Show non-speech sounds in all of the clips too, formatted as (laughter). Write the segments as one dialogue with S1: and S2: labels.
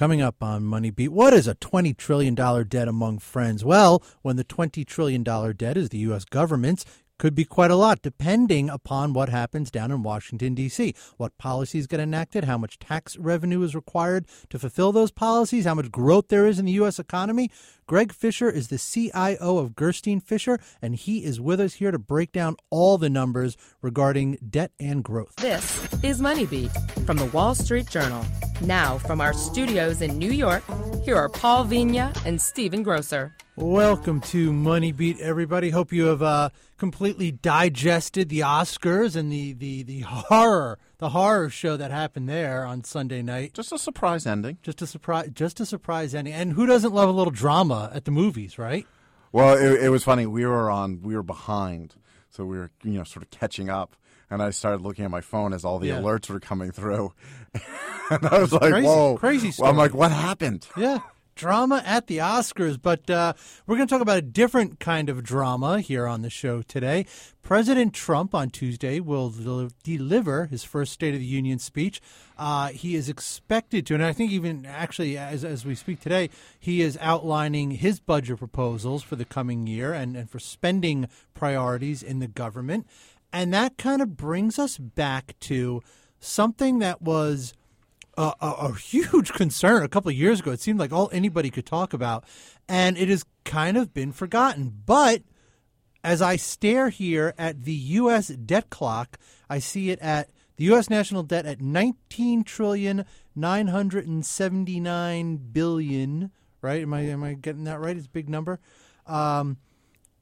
S1: Coming up on Money Beat, what is a $20 trillion debt among friends? Well, when the $20 trillion debt is the U.S. government's, could be quite a lot depending upon what happens down in Washington, D.C. What policies get enacted, how much tax revenue is required to fulfill those policies, how much growth there is in the U.S. economy. Gregg Fisher is the CIO of Gerstein Fisher, and he is with us here to break down all the numbers regarding debt and growth.
S2: This is Money Beat from the Wall Street Journal. Now, from our studios in New York, here are Paul Vigna and Stephen Grocer.
S1: Welcome to Money Beat, everybody. Hope you have uh, completely digested the Oscars and the, the, the horror, the horror show that happened there on Sunday night.
S3: Just a surprise ending.
S1: Just a surprise, just a surprise ending. And who doesn't love a little drama at the movies, right?
S3: Well, it, it was funny. We were on, we were behind, so we were you know sort of catching up. And I started looking at my phone as all the
S1: Yeah.
S3: alerts were coming through, (laughs) and I was like,
S1: crazy,
S3: "Whoa,
S1: crazy
S3: Well, I'm like, "What happened?"
S1: Yeah. Drama at the Oscars, but uh, we're going to talk about a different kind of drama here on the show today. President Trump on Tuesday will del- deliver his first State of the Union speech. Uh, he is expected to, and I think even actually as, as we speak today, he is outlining his budget proposals for the coming year and, and for spending priorities in the government. And that kind of brings us back to something that was a, a, a huge (laughs) concern a couple of years ago. It seemed like all anybody could talk about, and it has kind of been forgotten. But as I stare here at the U.S. debt clock, I see it at the U.S. national debt at nineteen trillion nine hundred and seventy nine billion. Right? Am I am I getting that right? It's a big number. Um,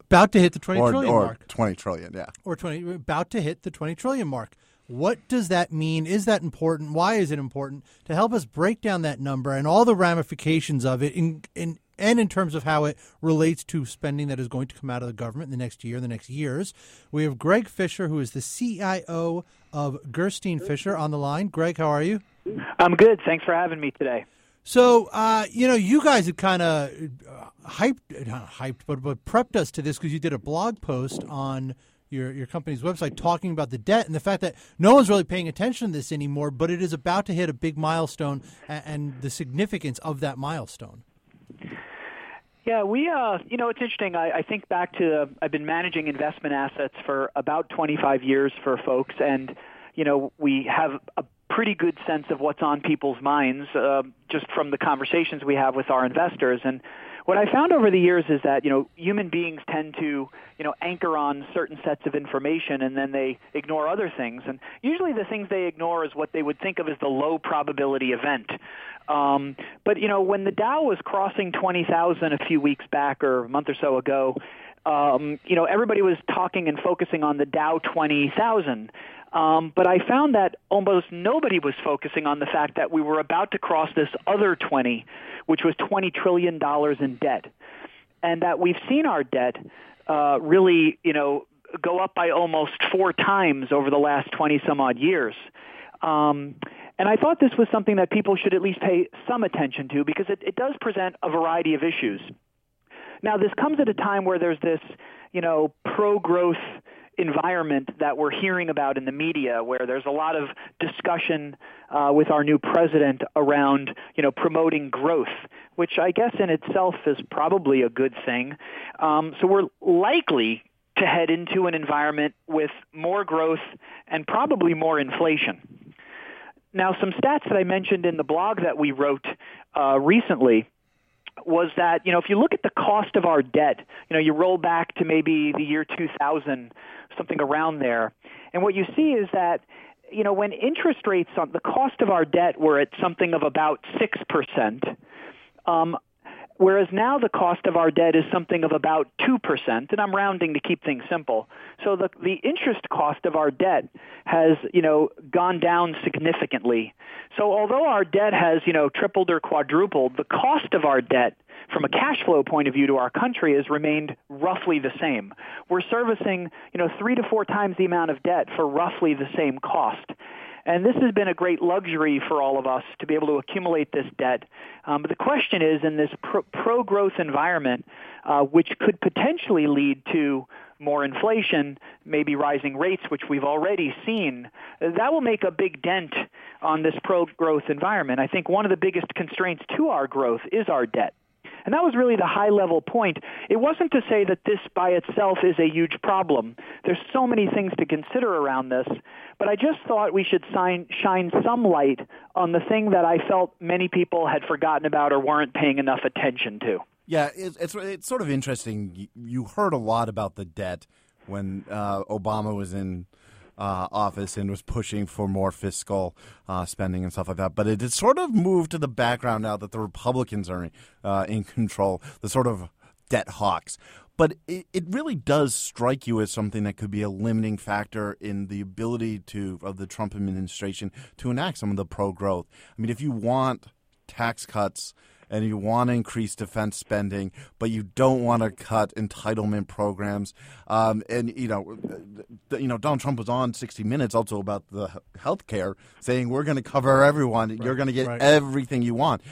S1: about to hit the twenty
S3: Or,
S1: trillion
S3: or
S1: mark
S3: twenty trillion, yeah.
S1: or 20 about to hit the 20 trillion mark. What does that mean? Is that important? Why is it important? To help us break down that number and all the ramifications of it in, in and in terms of how it relates to spending that is going to come out of the government in the next year, the next years. We have Gregg Fisher, who is the CIO of Gerstein Fisher on the line. Gregg, how are you?
S4: I'm good. Thanks for having me today.
S1: So, uh, you know, you guys had kind of uh, hyped, not hyped, but, but prepped us to this because you did a blog post on your, your company's website talking about the debt and the fact that no one's really paying attention to this anymore, but it is about to hit a big milestone and, and the significance of that milestone.
S4: Yeah, we, uh, you know, it's interesting. I, I think back to I've been managing investment assets for about 25 years for folks, and you know, we have a pretty good sense of what's on people's minds uh, just from the conversations we have with our investors. And what I found over the years is that you know human beings tend to you know anchor on certain sets of information and then they ignore other things. And usually the things they ignore is what they would think of as the low probability event. Um, but you know when the Dow was crossing 20,000 a few weeks back or a month or so ago, um, you know everybody was talking and focusing on the Dow 20,000. Um, but I found that almost nobody was focusing on the fact that we were about to cross this other 20, which was 20 trillion dollars in debt, and that we've seen our debt uh, really, you know, go up by almost four times over the last 20 some odd years. Um, and I thought this was something that people should at least pay some attention to because it, it does present a variety of issues. Now, this comes at a time where there's this, you know, pro-growth environment that we're hearing about in the media, where there's a lot of discussion uh, with our new president around, you know, promoting growth, which I guess in itself is probably a good thing. Um, so we're likely to head into an environment with more growth and probably more inflation. Now, some stats that I mentioned in the blog that we wrote uh, recently was that you know if you look at the cost of our debt, you know you roll back to maybe the year 2000, something around there, and what you see is that you know when interest rates on the cost of our debt were at something of about six percent. Um, Whereas now the cost of our debt is something of about 2%, and I'm rounding to keep things simple. So the, the interest cost of our debt has, you know, gone down significantly. So although our debt has, you know, tripled or quadrupled, the cost of our debt from a cash flow point of view to our country has remained roughly the same. We're servicing, you know, three to four times the amount of debt for roughly the same cost. And this has been a great luxury for all of us to be able to accumulate this debt. Um, but the question is, in this pro- pro-growth environment, uh, which could potentially lead to more inflation, maybe rising rates, which we've already seen, that will make a big dent on this pro-growth environment. I think one of the biggest constraints to our growth is our debt. And that was really the high level point. It wasn't to say that this by itself is a huge problem. There's so many things to consider around this, but I just thought we should sign, shine some light on the thing that I felt many people had forgotten about or weren't paying enough attention to.
S3: Yeah, it's it's, it's sort of interesting. You heard a lot about the debt when uh, Obama was in uh, office and was pushing for more fiscal uh, spending and stuff like that. But it has sort of moved to the background now that the Republicans are uh, in control, the sort of debt hawks. But it, it really does strike you as something that could be a limiting factor in the ability to of the Trump administration to enact some of the pro growth. I mean, if you want tax cuts and you want to increase defense spending, but you don't want to cut entitlement programs. Um, and you know, you know, Donald Trump was on 60 Minutes also about the health care, saying we're going to cover everyone. Right. You're going to get right. everything you want.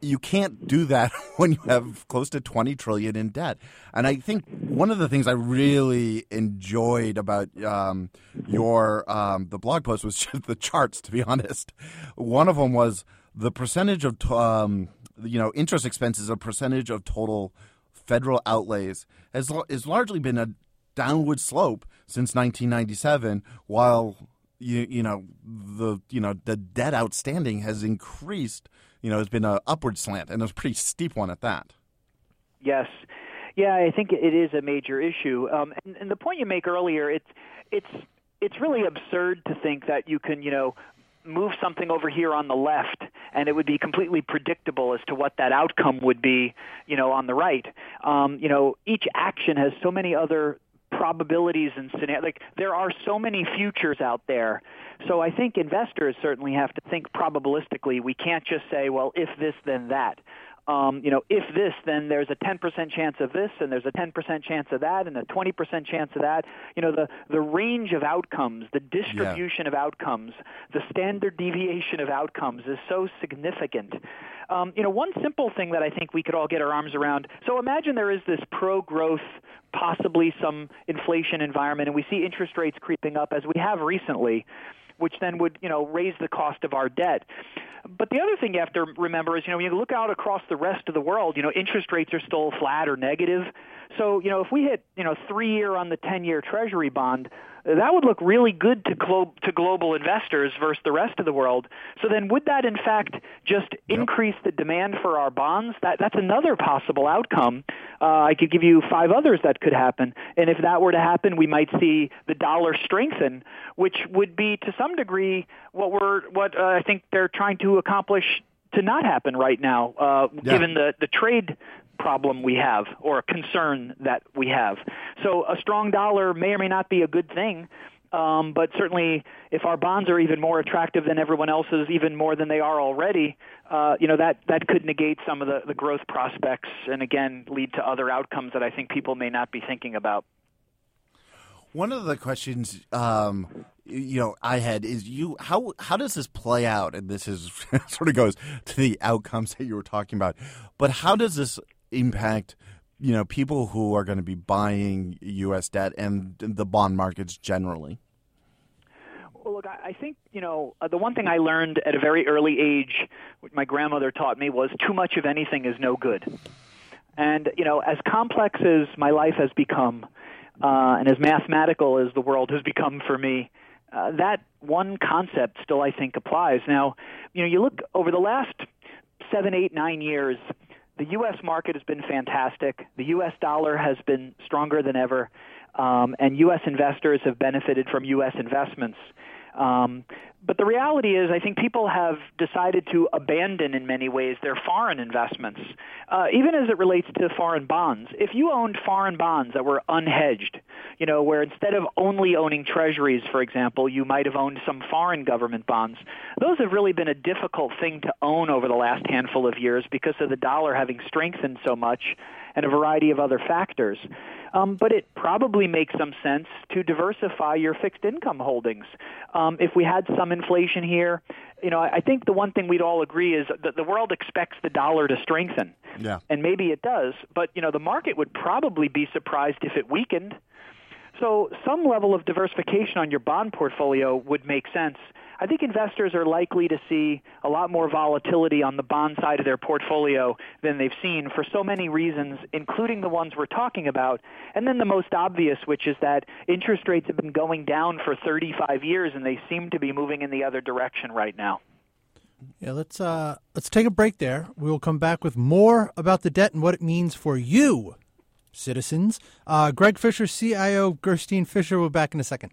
S3: You can't do that (laughs) when you have close to 20 trillion in debt. And I think one of the things I really enjoyed about um, your um, the blog post was (laughs) just the charts. To be honest, one of them was the percentage of um, you know, interest expenses, a percentage of total federal outlays, has has largely been a downward slope since 1997, while you you know the you know the debt outstanding has increased. You know, has been an upward slant, and a pretty steep one at that.
S4: Yes, yeah, I think it is a major issue. Um, and, and the point you make earlier, it's it's it's really absurd to think that you can, you know, move something over here on the left and it would be completely predictable as to what that outcome would be you know on the right. Um, you know each action has so many other probabilities and scenarios like there are so many futures out there. So i think investors certainly have to think probabilistically. We can't just say well if this then that um, you know, if this, then there's a 10% chance of this, and there's a 10% chance of that, and a 20% chance of that. You know, the, the range of outcomes, the distribution yeah. of outcomes, the standard deviation of outcomes is so significant. Um, you know, one simple thing that I think we could all get our arms around. So imagine there is this pro-growth, possibly some inflation environment, and we see interest rates creeping up as we have recently which then would you know raise the cost of our debt. But the other thing you have to remember is, you know, when you look out across the rest of the world, you know, interest rates are still flat or negative. So, you know, if we hit, you know, three year on the 10 year Treasury bond, that would look really good to, glo- to global investors versus the rest of the world. So then would that in fact just increase the demand for our bonds? That, that's another possible outcome. Uh, I could give you five others that could happen. And if that were to happen, we might see the dollar strengthen, which would be to some degree what we're, what uh, I think they're trying to accomplish to not happen right now, uh, yeah. given the, the trade problem we have or a concern that we have. So a strong dollar may or may not be a good thing. Um, but certainly, if our bonds are even more attractive than everyone else's, even more than they are already, uh, you know that that could negate some of the, the growth prospects, and again lead to other outcomes that I think people may not be thinking about.
S3: One of the questions, um, you know, I had is you how how does this play out? And this is (laughs) sort of goes to the outcomes that you were talking about, but how does this impact? You know, people who are going to be buying U.S. debt and the bond markets generally.
S4: Well, look, I think you know uh, the one thing I learned at a very early age, which my grandmother taught me, was too much of anything is no good. And you know, as complex as my life has become, uh, and as mathematical as the world has become for me, uh, that one concept still I think applies. Now, you know, you look over the last seven, eight, nine years, the U.S. market has been fantastic. The U.S. dollar has been stronger than ever, um, and U.S. investors have benefited from U.S. investments. Um, but the reality is, I think people have decided to abandon, in many ways, their foreign investments, uh, even as it relates to foreign bonds. If you owned foreign bonds that were unhedged, you know, where instead of only owning treasuries, for example, you might have owned some foreign government bonds, those have really been a difficult thing to own over the last handful of years because of the dollar having strengthened so much and a variety of other factors. Um, but it probably makes some sense to diversify your fixed income holdings. Um, if we had some inflation here, you know, I think the one thing we'd all agree is that the world expects the dollar to strengthen.
S3: Yeah.
S4: And maybe it does, but you know, the market would probably be surprised if it weakened. So some level of diversification on your bond portfolio would make sense. I think investors are likely to see a lot more volatility on the bond side of their portfolio than they've seen for so many reasons, including the ones we're talking about. And then the most obvious, which is that interest rates have been going down for 35 years and they seem to be moving in the other direction right now.
S1: Yeah, let's uh, let's take a break there. We will come back with more about the debt and what it means for you, citizens. Uh, Gregg Fisher, CIO Gerstein Fisher, will be back in a second.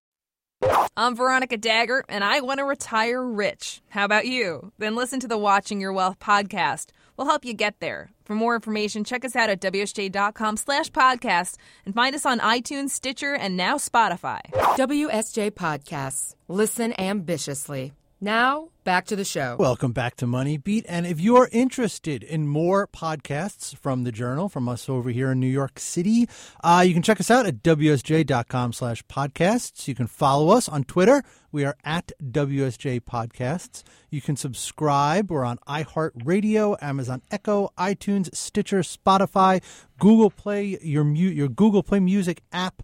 S5: I'm Veronica Dagher, and I want to retire rich. How about you? Then listen to the Watching Your Wealth podcast. We'll help you get there. For more information, check us out at WSJ.com slash podcast and find us on iTunes, Stitcher, and now Spotify.
S2: WSJ Podcasts. Listen ambitiously. Now, back to the show.
S1: Welcome back to Money Beat. And if you're interested in more podcasts from the Journal, from us over here in New York City, uh, you can check us out at WSJ.com slash podcasts. You can follow us on Twitter. We are at WSJ Podcasts. You can subscribe. We're on iHeartRadio, Amazon Echo, iTunes, Stitcher, Spotify, Google Play, your, your Google Play Music app.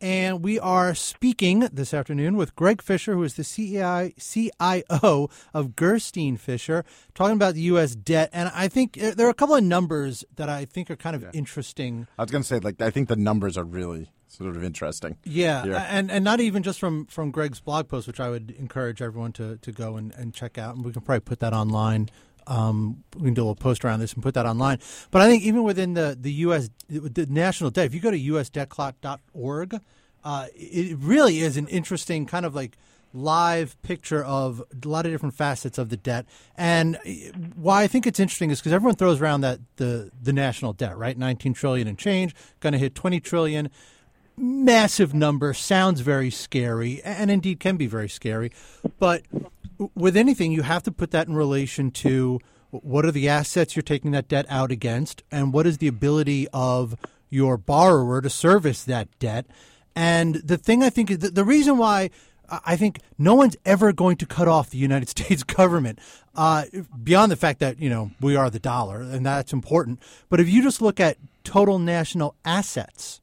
S1: And we are speaking this afternoon with Gregg Fisher, who is the CEI, CIO of Gerstein Fisher, talking about the U.S. debt. And I think uh, there are a couple of numbers that I think are kind of yeah. interesting.
S3: I was going to say, like, I think the numbers are really sort of interesting.
S1: Yeah, here. and and not even just from from Gregg's blog post, which I would encourage everyone to to go and, and check out. And we can probably put that online um, we can do a little post around this and put that online. But I think even within the, the U.S. the national debt, if you go to usdebtclock.org, uh, it really is an interesting kind of like live picture of a lot of different facets of the debt. And why I think it's interesting is because everyone throws around that the the national debt, right? 19 trillion and change, going to hit 20 trillion. Massive number sounds very scary, and indeed can be very scary. But with anything, you have to put that in relation to what are the assets you're taking that debt out against, and what is the ability of your borrower to service that debt. And the thing I think is the, the reason why I think no one's ever going to cut off the United (laughs) States government uh, beyond the fact that you know we are the dollar and that's important. But if you just look at total national assets,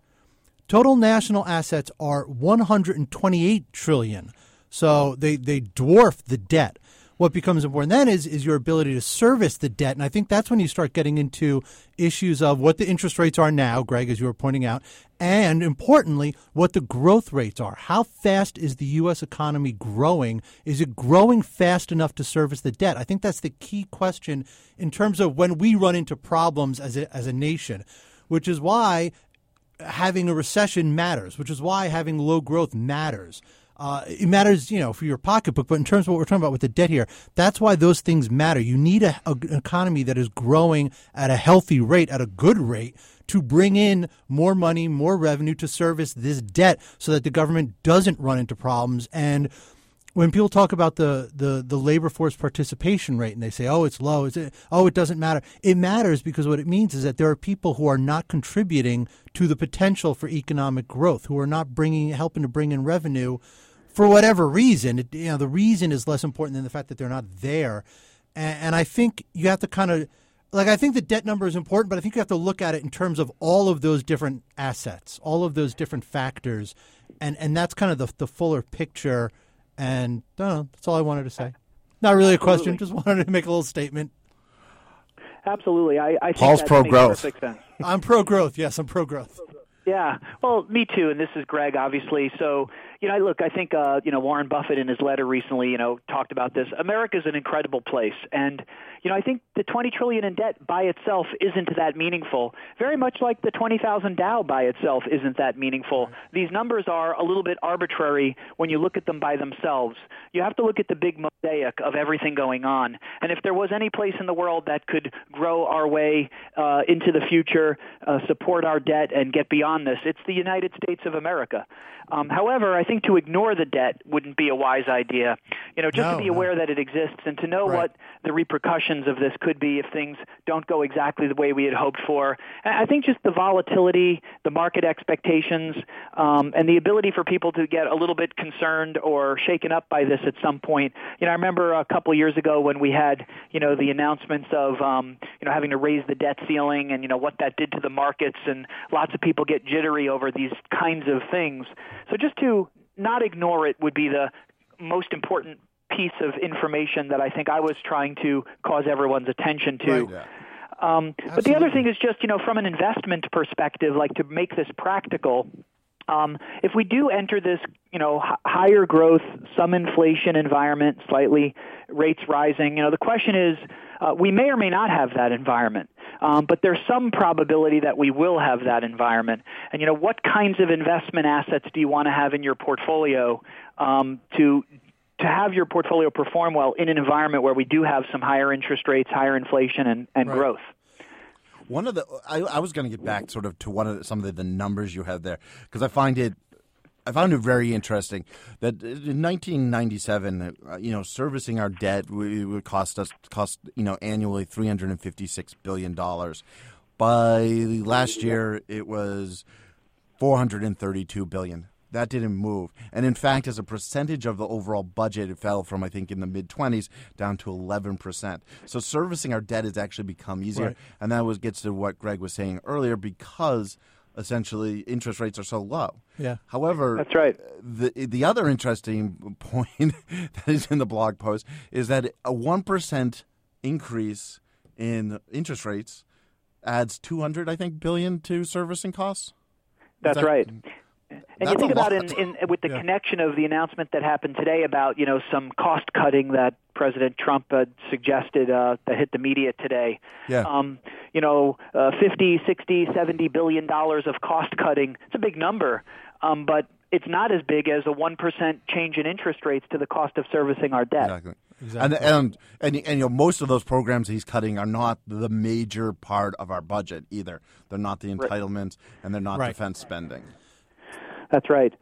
S1: total national assets are 128 trillion. So they, they dwarf the debt. What becomes important then is, is your ability to service the debt. And I think that's when you start getting into issues of what the interest rates are now, Gregg, as you were pointing out, and importantly, what the growth rates are. How fast is the U.S. economy growing? Is it growing fast enough to service the debt? I think that's the key question in terms of when we run into problems as a, as a nation, which is why having a recession matters, which is why having low growth matters. Uh, it matters, you know, for your pocketbook. But in terms of what we're talking about with the debt here, that's why those things matter. You need a, a, an economy that is growing at a healthy rate, at a good rate, to bring in more money, more revenue to service this debt, so that the government doesn't run into problems. And when people talk about the, the, the labor force participation rate and they say, oh, it's low, oh, it doesn't matter. It matters because what it means is that there are people who are not contributing to the potential for economic growth, who are not bringing, helping to bring in revenue for whatever reason. It, you know, the reason is less important than the fact that they're not there. And, and I think you have to kind of like I think the debt number is important, but I think you have to look at it in terms of all of those different assets, all of those different factors, and and that's kind of the the fuller picture. And know, that's all I wanted to say. Not really a question, just wanted to make a little statement.
S4: Absolutely, I, I
S3: Paul's
S4: that
S3: pro growth.
S4: Perfect.
S1: I'm pro growth. Yes, I'm pro growth.
S4: Yeah, well, me too. And this is Gregg, obviously. So you know, look, I think uh, you know Warren Buffett in his letter recently, you know, talked about this. America is an incredible place, and you know, I think the 20 trillion in debt by itself isn't that meaningful. Very much like the 20,000 Dow by itself isn't that meaningful. These numbers are a little bit arbitrary when you look at them by themselves. You have to look at the big mosaic of everything going on. And if there was any place in the world that could grow our way uh, into the future, uh, support our debt, and get beyond this, it's the United States of America. Um, however, I think to ignore the debt wouldn't be a wise idea. You know, just
S1: No,
S4: to be
S1: no.
S4: aware that it exists and to know
S1: Right.
S4: what the repercussions of this could be if things don't go exactly the way we had hoped for. And I think just the volatility, the market expectations, um, and the ability for people to get a little bit concerned or shaken up by this at some point. You know, I remember a couple of years ago when we had, you know, the announcements of, um, you know, having to raise the debt ceiling and, you know, what that did to the markets and lots of people get jittery over these kinds of things. So just to not ignore it would be the most important piece of information that I think I was trying to cause everyone's attention to.
S3: Right.
S4: Um, but the other thing is just, you know, from an investment perspective, like to make this practical, um, if we do enter this, you know, h- higher growth, some inflation environment, slightly rates rising, you know, the question is, uh, we may or may not have that environment. Um, but there's some probability that we will have that environment. And you know, what kinds of investment assets do you want to have in your portfolio um, to to have your portfolio perform well in an environment where we do have some higher interest rates, higher inflation, and, and
S1: Right.
S4: growth?
S3: One of the I, I was going to get back sort of to one of the, some of the, the numbers you have there because I find it I found it very interesting that in 1997, uh, you know, servicing our debt would would cost us cost you know annually 356 billion dollars. By last year, it was 432 billion. That didn't move, and in fact, as a percentage of the overall budget, it fell from I think in the mid 20s down to 11 percent. So servicing our debt has actually become easier,
S1: Right.
S3: and that was gets to what Gregg was saying earlier because essentially interest rates are so low.
S1: Yeah.
S3: However,
S4: That's right.
S3: The the other interesting (laughs) point (laughs) that is in the blog post is that a one percent increase in interest rates adds two hundred, I think, billion to servicing costs.
S4: That's
S3: that-
S4: right. And
S3: That's
S4: you think about in, in with the
S1: Yeah.
S4: connection of the announcement that happened today about you know some cost cutting that President Trump had suggested uh, that hit the media today.
S3: Yeah.
S4: Um, you know, uh, 50, 60, 70 billion dollars of cost cutting. It's a big number, um, but it's not as big as a one percent change in interest rates to the cost of servicing our debt.
S3: Exactly.
S1: Exactly.
S3: And, and and and you know most of those programs he's cutting are not the major part of our budget either. They're not the entitlements and they're not
S1: Right.
S3: defense spending.
S4: That's right.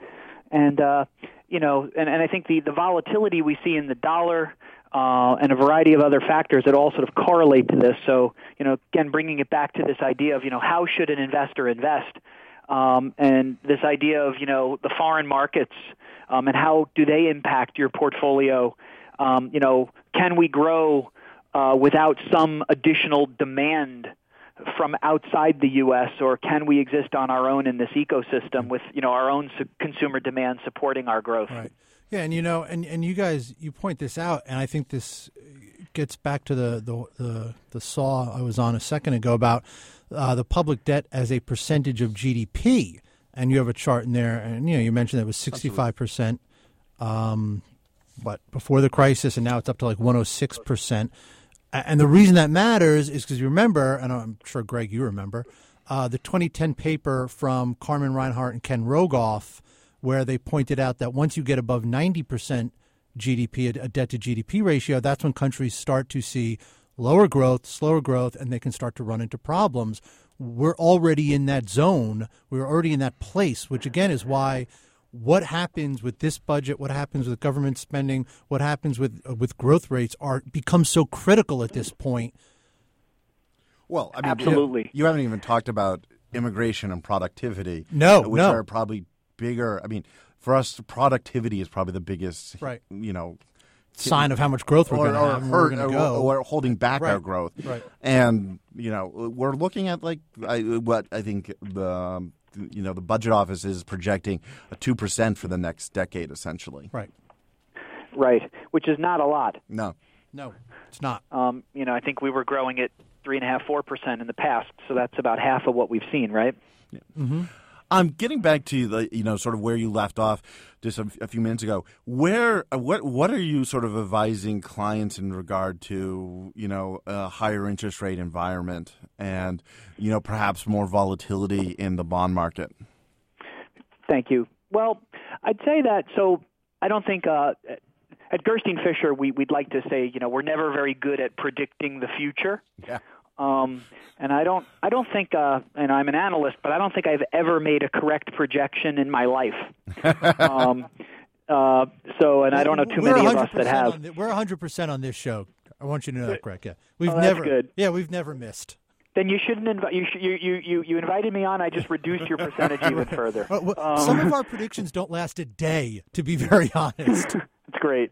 S4: And uh, you know, and, and I think the, the volatility we see in the dollar uh, and a variety of other factors that all sort of correlate to this. So, you know, again, bringing it back to this idea of you know how should an investor invest, um, and this idea of you know the foreign markets um, and how do they impact your portfolio. Um, you know, can we grow uh, without some additional demand from outside the U.S., or can we exist on our own in this ecosystem with you know our own su- consumer demand supporting our growth?
S1: Right. Yeah, and you know, and, and you guys, you point this out, and I think this gets back to the the the, the saw I was on a second ago about uh, the public debt as a percentage of GDP, and you have a chart in there, and you know, you mentioned that it was sixty five percent, um, but before the crisis, and now it's up to like one hundred six percent. And the reason that matters is because you remember, and I'm sure Gregg, you remember, uh, the 2010 paper from Carmen Reinhart and Ken Rogoff, where they pointed out that once you get above 90% GDP, a debt to GDP ratio, that's when countries start to see lower growth, slower growth, and they can start to run into problems. We're already in that zone. We're already in that place, which again is why what happens with this budget, what happens with government spending, what happens with uh, with growth rates are becomes so critical at this point.
S3: Well, I mean,
S4: Absolutely.
S3: You, you haven't even talked about immigration and productivity.
S1: No,
S3: which
S1: no.
S3: are probably bigger. I mean, for us, productivity is probably the biggest.
S1: Right.
S3: You know,
S1: Sign of how much growth we're going to have, and we're
S3: hurt,
S1: going to
S3: or,
S1: go.
S3: or holding back our growth.
S1: Right.
S3: And you know, we're looking at like I, what I think the um, you know the budget office is projecting a two percent for the next decade, essentially.
S1: right.
S4: Right, which is not a lot.
S3: No.
S1: No, it's not.
S4: Um, you know, I think we were growing at three and a half, four percent in the past, so that's about half of what we've seen, right?
S3: I'm getting back to the you know sort of where you left off just a, a few minutes ago. Where what what are you sort of advising clients in regard to you know a higher interest rate environment and you know perhaps more volatility in the bond market?
S4: Thank you. Well, I'd say that so. I don't think uh, at Gerstein Fisher we, we'd like to say you know we're never very good at predicting the future.
S3: Yeah.
S4: Um, and I don't, I don't think, uh, and I'm an analyst, but I don't think I've ever made a correct projection in my life. (laughs) um, uh, so, and I don't know too
S1: We're
S4: many of us that have.
S1: on thi- we're 100% on this show. I want you to know that, Gregg. Yeah, we've
S4: Oh, that's
S1: never.
S4: good.
S1: Yeah, we've never missed.
S4: Then you shouldn't invite. You, sh- you, you, you, you invited me on. I just reduced your percentage even further.
S1: Uh, well,
S4: Um,
S1: Some of our predictions don't last a day, to be very honest. (laughs)
S4: It's great.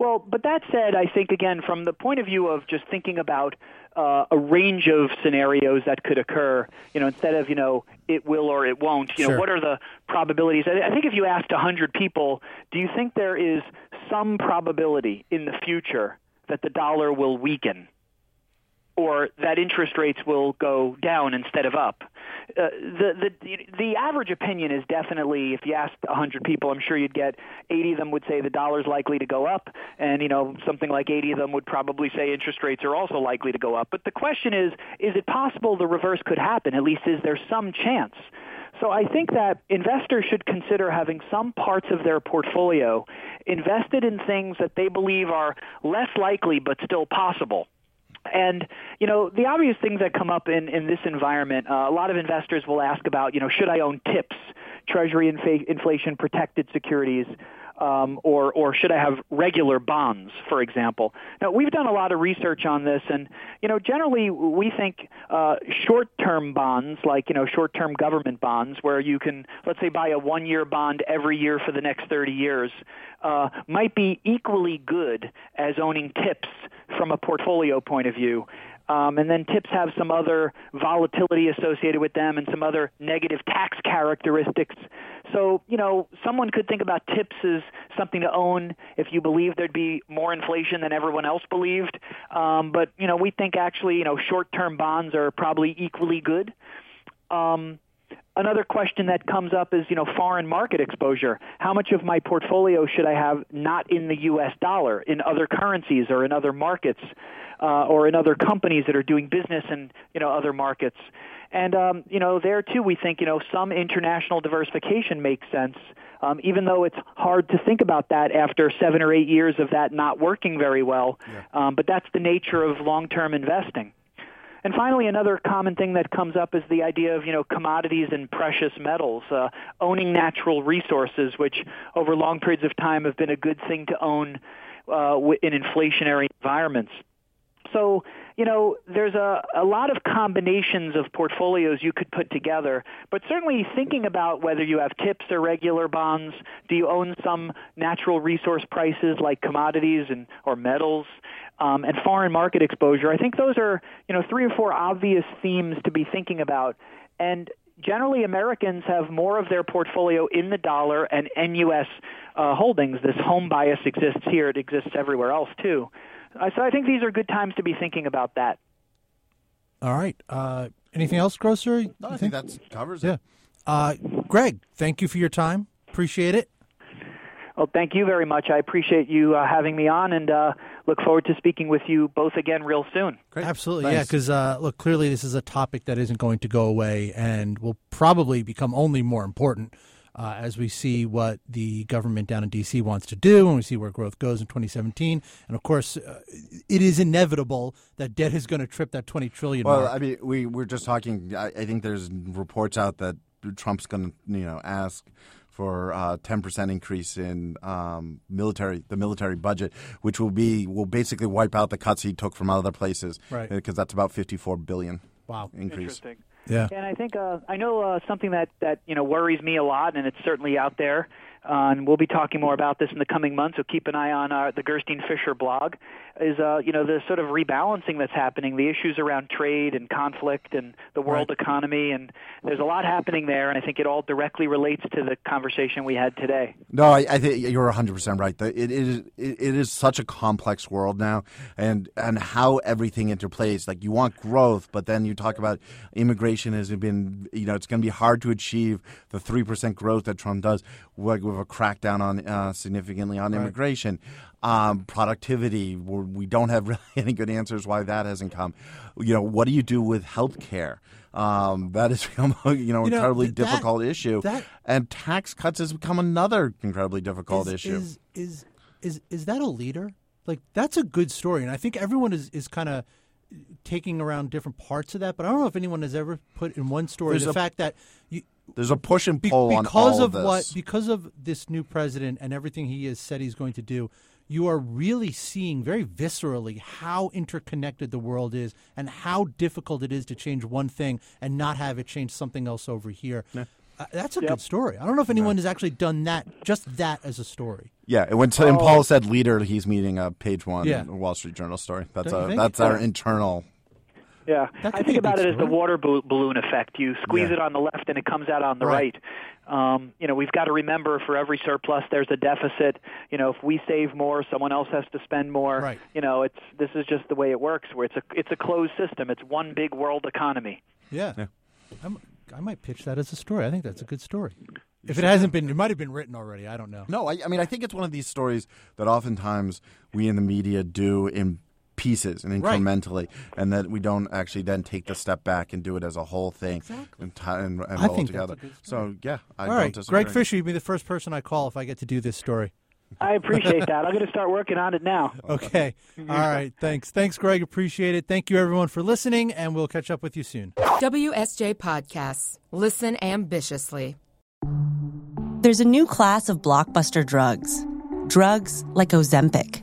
S4: Well, but that said, I think again from the point of view of just thinking about uh, a range of scenarios that could occur, you know, instead of you know it will or it won't, you
S1: Sure.
S4: know, what are the probabilities? I, I think if you asked a hundred people, do you think there is some probability in the future that the dollar will weaken? Or that interest rates will go down instead of up. Uh, the, the the average opinion is definitely, if you asked 100 people, I'm sure you'd get 80 of them would say the dollar's likely to go up, and you know something like 80 of them would probably say interest rates are also likely to go up. But the question is, is it possible the reverse could happen? At least, is there some chance? So I think that investors should consider having some parts of their portfolio invested in things that they believe are less likely but still possible. And you know the obvious things that come up in in this environment, uh, a lot of investors will ask about you know should I own TIPS, Treasury inflation protected securities, um, or or should I have regular bonds, for example? Now we've done a lot of research on this, and you know generally we think uh, short-term bonds, like you know short-term government bonds, where you can let's say buy a one-year bond every year for the next 30 years, uh, might be equally good as owning TIPS from a portfolio point of view. Um, and then tips have some other volatility associated with them and some other negative tax characteristics. So, you know, someone could think about tips as something to own if you believe there'd be more inflation than everyone else believed. Um, but, you know, we think actually, you know, short term bonds are probably equally good. Um, Another question that comes up is, you know, foreign market exposure. How much of my portfolio should I have not in the U.S. dollar, in other currencies or in other markets, uh, or in other companies that are doing business in, you know, other markets? And, um, you know, there too, we think, you know, some international diversification makes sense, um, even though it's hard to think about that after seven or eight years of that not working very well. Um, but that's the nature of long-term investing. And finally, another common thing that comes up is the idea of you know commodities and precious metals, uh, owning natural resources, which over long periods of time have been a good thing to own uh, in inflationary environments. So, you know, there's a, a lot of combinations of portfolios you could put together, but certainly thinking about whether you have tips or regular bonds, do you own some natural resource prices like commodities and or metals, um, and foreign market exposure. I think those are, you know, three or four obvious themes to be thinking about. And generally Americans have more of their portfolio in the dollar and NUS uh, holdings. This home bias exists here; it exists everywhere else too. Uh, so I think these are good times to be thinking about that.
S1: All right. Uh, anything else, Grocer?
S3: No, I think that covers
S1: Yeah.
S3: it.
S1: Uh, Gregg, thank you for your time. Appreciate it.
S4: Well, thank you very much. I appreciate you uh, having me on, and uh, look forward to speaking with you both again real soon. Great.
S1: Absolutely, yeah. Because uh, look, clearly this is a topic that isn't going to go away, and will probably become only more important uh, as we see what the government down in D.C. wants to do, and we see where growth goes in 2017. And of course, uh, it is inevitable that debt is going to trip that 20 trillion
S3: Well,
S1: mark.
S3: I mean, we we're just talking. I, I think there's reports out that Trump's going to, you know, ask for a ten percent increase in um, military the military budget, which will be will basically wipe out the cuts he took from other places,
S1: Right.
S3: Because that's about fifty four billion.
S1: Wow.
S3: increase.
S4: Interesting.
S1: Yeah.
S4: And I think uh, I know uh, something that that you know worries me a lot, and it's certainly out there. Uh, and we'll be talking more about this in the coming months. So keep an eye on our, the Gerstein Fisher blog. Is uh, you know the sort of rebalancing that's happening, the issues around trade and conflict and the world
S1: Right.
S4: economy, and there's a lot happening there, and I think it all directly relates to the conversation we had today.
S3: No, I, I think you're 100 percent right. It is it, is such a complex world now, and and how everything interplays. Like you want growth, but then you talk about immigration has been you know it's going to be hard to achieve the three percent growth that Trump does with, with a crackdown on uh, significantly on immigration. Um, productivity, we're, don't have (laughs) really any good answers why that hasn't come. You know, what do you do with health care? Um, that has (laughs) you know,
S1: You know,
S3: incredibly
S1: that-
S3: difficult issue.
S1: that-
S3: and tax cuts has become another incredibly difficult
S1: is,
S3: issue.
S1: Is, is is is that a leader? Like that's a good story, and I think everyone is is kind of taking around different parts of that. But I don't know if anyone has ever put in one story
S3: There's
S1: the
S3: a-
S1: fact that you,
S3: There's a push and
S1: be-
S3: pull on
S1: because of
S3: this.
S1: what because of this new president and everything he has said he's going to do. You are really seeing very viscerally how interconnected the world is and how difficult it is to change one thing and not have it change something else over here. Uh, that's a good story. I don't know if anyone has actually done that, just that as a story.
S3: Yeah, and when, and Paul said leader, he's meaning a page one
S1: Yeah.
S3: Wall Street Journal story. That's
S1: Don't
S3: our that's our internal.
S4: Yeah, I think about
S1: good
S4: it as the water balloon effect. You squeeze
S3: Yeah.
S4: it on the left and it comes out on the
S1: Right.
S4: right. Um, you know, we've got to remember for every surplus there's a deficit. You know, if we save more, someone else has to spend more.
S1: Right.
S4: You know, it's this is just the way it works. Where it's a it's a closed system. It's one big world economy.
S1: Yeah. I'm, I might pitch that as a story. I think that's a good story. If it hasn't been, it might have been written already. I don't know.
S3: No, I, I mean I think it's one of these stories that oftentimes we in the media do in pieces and
S1: Right.
S3: incrementally, and that we don't actually then take the step back and do it as a whole thing
S1: Exactly.
S3: and, tie and, and
S1: I
S3: roll
S1: think
S3: it together. So yeah, I
S1: All
S3: don't
S1: right,
S3: disagree.
S1: Gregg Fisher, you'd be the first person I call if I get to do this story.
S4: I appreciate that. I'm going to start working on it now. (laughs)
S1: Okay. (laughs) All right. Thanks. Thanks, Gregg. Appreciate it. Thank you, everyone, for listening, and we'll catch up with you soon.
S2: WSJ Podcasts. Listen ambitiously.
S6: There's a new class of blockbuster drugs. Drugs like Ozempic.